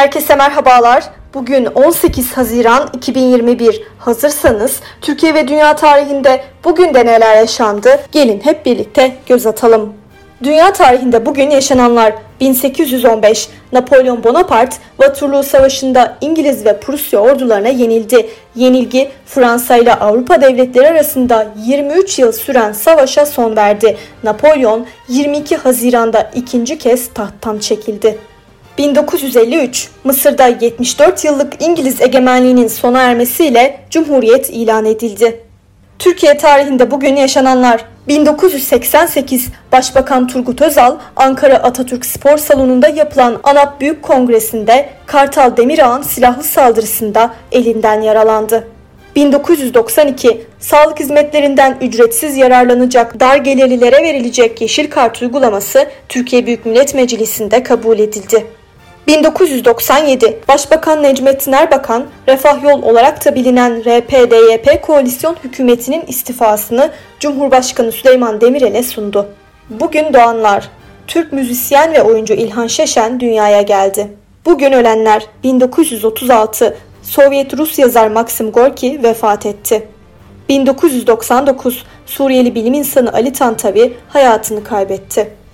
Herkese merhabalar. Bugün 18 Haziran 2021. Hazırsanız Türkiye ve dünya tarihinde bugün de neler yaşandı? Gelin hep birlikte göz atalım. Dünya tarihinde bugün yaşananlar 1815 Napolyon Bonaparte Waterloo Savaşı'nda İngiliz ve Prusya ordularına yenildi. Yenilgi Fransa ile Avrupa devletleri arasında 23 yıl süren savaşa son verdi. Napolyon 22 Haziran'da ikinci kez tahttan çekildi. 1953 Mısır'da 74 yıllık İngiliz egemenliğinin sona ermesiyle Cumhuriyet ilan edildi. Türkiye tarihinde bugün yaşananlar 1988 Başbakan Turgut Özal Ankara Atatürk Spor Salonu'nda yapılan ANAP Büyük Kongresi'nde Kartal Demirağ'ın silahlı saldırısında elinden yaralandı. 1992 sağlık hizmetlerinden ücretsiz yararlanacak dar gelirlilere verilecek yeşil kart uygulaması Türkiye Büyük Millet Meclisi'nde kabul edildi. 1997 Başbakan Necmettin Erbakan, Refah Yol olarak da bilinen RPDYP koalisyon hükümetinin istifasını Cumhurbaşkanı Süleyman Demirel'e sundu. Bugün doğanlar Türk müzisyen ve oyuncu İlhan Şeşen dünyaya geldi. Bugün ölenler 1936 Sovyet Rus yazar Maxim Gorki vefat etti. 1999 Suriyeli bilim insanı Ali Tantavi hayatını kaybetti.